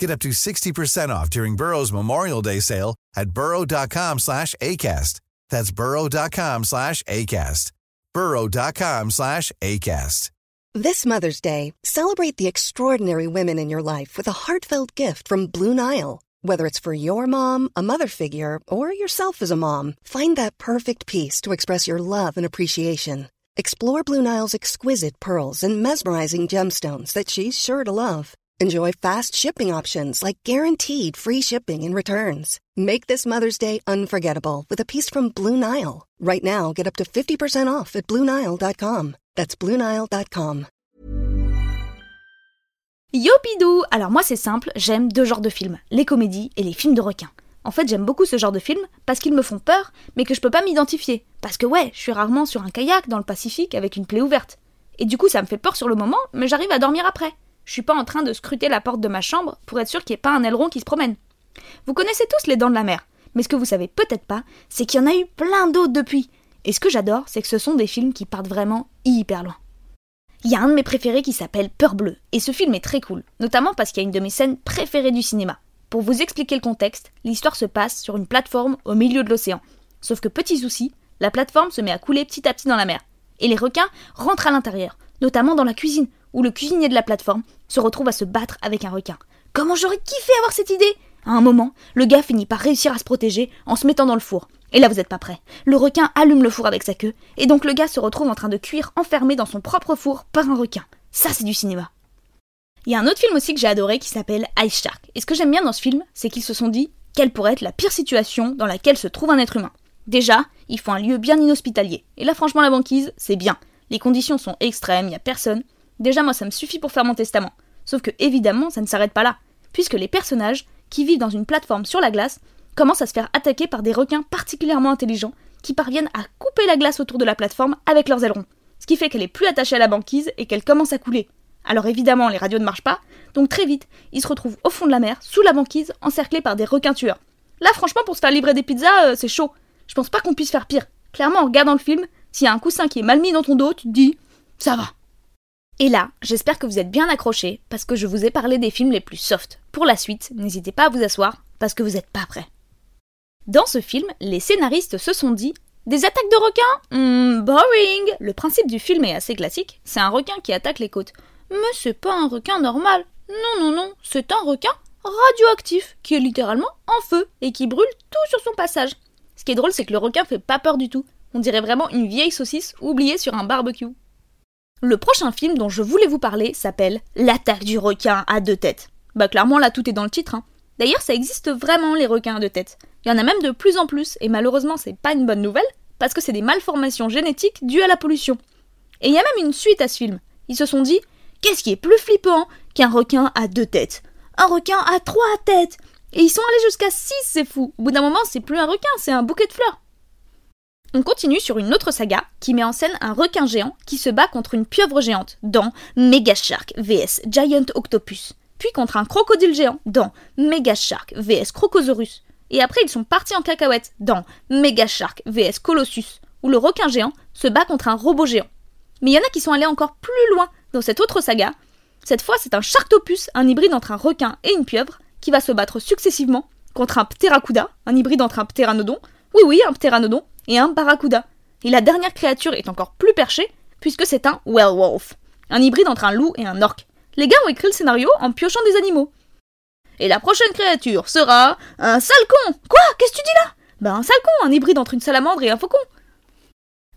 Get up to 60% off during Burrow's Memorial Day sale at burrow.com slash ACAST. That's burrow.com slash ACAST. burrow.com slash ACAST. This Mother's Day, celebrate the extraordinary women in your life with a heartfelt gift from Blue Nile. Whether it's for your mom, a mother figure, or yourself as a mom, find that perfect piece to express your love and appreciation. Explore Blue Nile's exquisite pearls and mesmerizing gemstones that she's sure to love. Enjoy fast shipping options like guaranteed free shipping and returns. Make this Mother's Day unforgettable with a piece from Blue Nile. Right now, get up to 50% off at BlueNile.com. That's BlueNile.com. Yopidou Alors moi c'est simple, j'aime deux genres de films, les comédies et les films de requins. En fait j'aime beaucoup ce genre de films parce qu'ils me font peur, mais que je peux pas m'identifier. Parce que ouais, je suis rarement sur un kayak dans le Pacifique avec une plaie ouverte. Et du coup ça me fait peur sur le moment, mais j'arrive à dormir après. Je suis pas en train de scruter la porte de ma chambre pour être sûr qu'il n'y ait pas un aileron qui se promène. Vous connaissez tous les dents de la mer, mais ce que vous savez peut-être pas, c'est qu'il y en a eu plein d'autres depuis. Et ce que j'adore, c'est que ce sont des films qui partent vraiment hyper loin. Il y a un de mes préférés qui s'appelle Peur bleue, et ce film est très cool, notamment parce qu'il y a une de mes scènes préférées du cinéma. Pour vous expliquer le contexte, l'histoire se passe sur une plateforme au milieu de l'océan. Sauf que petit souci, la plateforme se met à couler petit à petit dans la mer. Et les requins rentrent à l'intérieur, notamment dans la cuisine, où le cuisinier de la plateforme se retrouve à se battre avec un requin. Comment j'aurais kiffé avoir cette idée À un moment, le gars finit par réussir à se protéger en se mettant dans le four. Et là, vous n'êtes pas prêt. Le requin allume le four avec sa queue, et donc le gars se retrouve en train de cuire enfermé dans son propre four par un requin. Ça, c'est du cinéma. Il y a un autre film aussi que j'ai adoré qui s'appelle Ice Shark. Et ce que j'aime bien dans ce film, c'est qu'ils se sont dit quelle pourrait être la pire situation dans laquelle se trouve un être humain. Déjà, il faut un lieu bien inhospitalier. Et là, franchement, la banquise, c'est bien. Les conditions sont extrêmes, il n'y a personne. Déjà, moi, ça me suffit pour faire mon testament. Sauf que, évidemment, ça ne s'arrête pas là. Puisque les personnages, qui vivent dans une plateforme sur la glace, commence à se faire attaquer par des requins particulièrement intelligents qui parviennent à couper la glace autour de la plateforme avec leurs ailerons. Ce qui fait qu'elle est plus attachée à la banquise et qu'elle commence à couler. Alors évidemment, les radios ne marchent pas, donc très vite, ils se retrouvent au fond de la mer, sous la banquise, encerclés par des requins tueurs. Là, franchement, pour se faire livrer des pizzas, euh, c'est chaud. Je pense pas qu'on puisse faire pire. Clairement, en regardant le film, s'il y a un coussin qui est mal mis dans ton dos, tu te dis, ça va. Et là, j'espère que vous êtes bien accrochés, parce que je vous ai parlé des films les plus soft. Pour la suite, n'hésitez pas à vous asseoir, parce que vous n'êtes pas prêts. Dans ce film, les scénaristes se sont dit Des attaques de requins? Hmm, Boring Le principe du film est assez classique c'est un requin qui attaque les côtes. Mais c'est pas un requin normal. Non, non, non, c'est un requin radioactif qui est littéralement en feu et qui brûle tout sur son passage. Ce qui est drôle, c'est que le requin fait pas peur du tout. On dirait vraiment une vieille saucisse oubliée sur un barbecue. Le prochain film dont je voulais vous parler s'appelle L'attaque du requin à deux têtes. Bah clairement là tout est dans le titre. Hein. D'ailleurs ça existe vraiment les requins à deux têtes. Il y en a même de plus en plus, et malheureusement c'est pas une bonne nouvelle, parce que c'est des malformations génétiques dues à la pollution. Et il y a même une suite à ce film. Ils se sont dit, qu'est-ce qui est plus flippant qu'un requin à deux têtes? Un requin à trois têtes Et ils sont allés jusqu'à six, c'est fou Au bout d'un moment, c'est plus un requin, c'est un bouquet de fleurs on continue sur une autre saga qui met en scène un requin géant qui se bat contre une pieuvre géante dans Mega Shark vs Giant Octopus, puis contre un crocodile géant dans Mega Shark vs Crocosaurus, et après ils sont partis en cacahuète dans Mega Shark vs Colossus, où le requin géant se bat contre un robot géant. Mais il y en a qui sont allés encore plus loin dans cette autre saga. Cette fois, c'est un Sharktopus, un hybride entre un requin et une pieuvre, qui va se battre successivement contre un Pteracuda, un hybride entre un Pteranodon, oui oui, un Pteranodon, et un Barracuda. Et la dernière créature est encore plus perchée, puisque c'est un Werewolf, un hybride entre un loup et un orc. Les gars ont écrit le scénario en piochant des animaux. Et la prochaine créature sera un sale con. Quoi? Qu'est-ce que tu dis là? Bah un sale con, un hybride entre une salamandre et un faucon.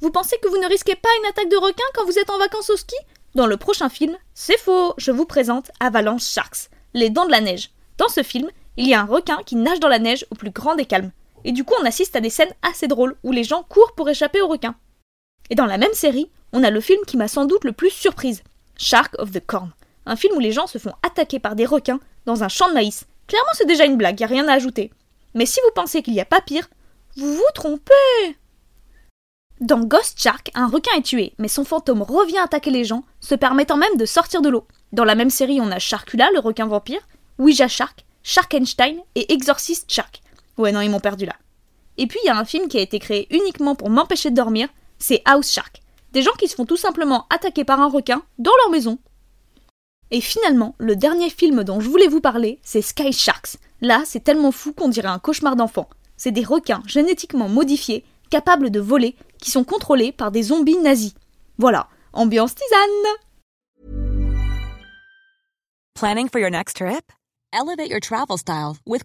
Vous pensez que vous ne risquez pas une attaque de requin quand vous êtes en vacances au ski? Dans le prochain film, c'est faux, je vous présente Avalanche Sharks, les dents de la neige. Dans ce film, il y a un requin qui nage dans la neige au plus grand des calmes. Et du coup, on assiste à des scènes assez drôles où les gens courent pour échapper au requin. Et dans la même série, on a le film qui m'a sans doute le plus surprise, Shark of the Corn, un film où les gens se font attaquer par des requins dans un champ de maïs. Clairement, c'est déjà une blague, y a rien à ajouter. Mais si vous pensez qu'il n'y a pas pire, vous vous trompez. Dans Ghost Shark, un requin est tué, mais son fantôme revient attaquer les gens, se permettant même de sortir de l'eau. Dans la même série, on a Sharkula, le requin vampire, Ouija Shark, Sharkenstein et Exorcist Shark. Ouais, non, ils m'ont perdu là. Et puis, il y a un film qui a été créé uniquement pour m'empêcher de dormir, c'est House Shark. Des gens qui se font tout simplement attaquer par un requin dans leur maison. Et finalement, le dernier film dont je voulais vous parler, c'est Sky Sharks. Là, c'est tellement fou qu'on dirait un cauchemar d'enfant. C'est des requins génétiquement modifiés capables de voler, qui sont contrôlés par des zombies nazis. Voilà, ambiance tisane Planning for your next trip? Elevate your travel style with.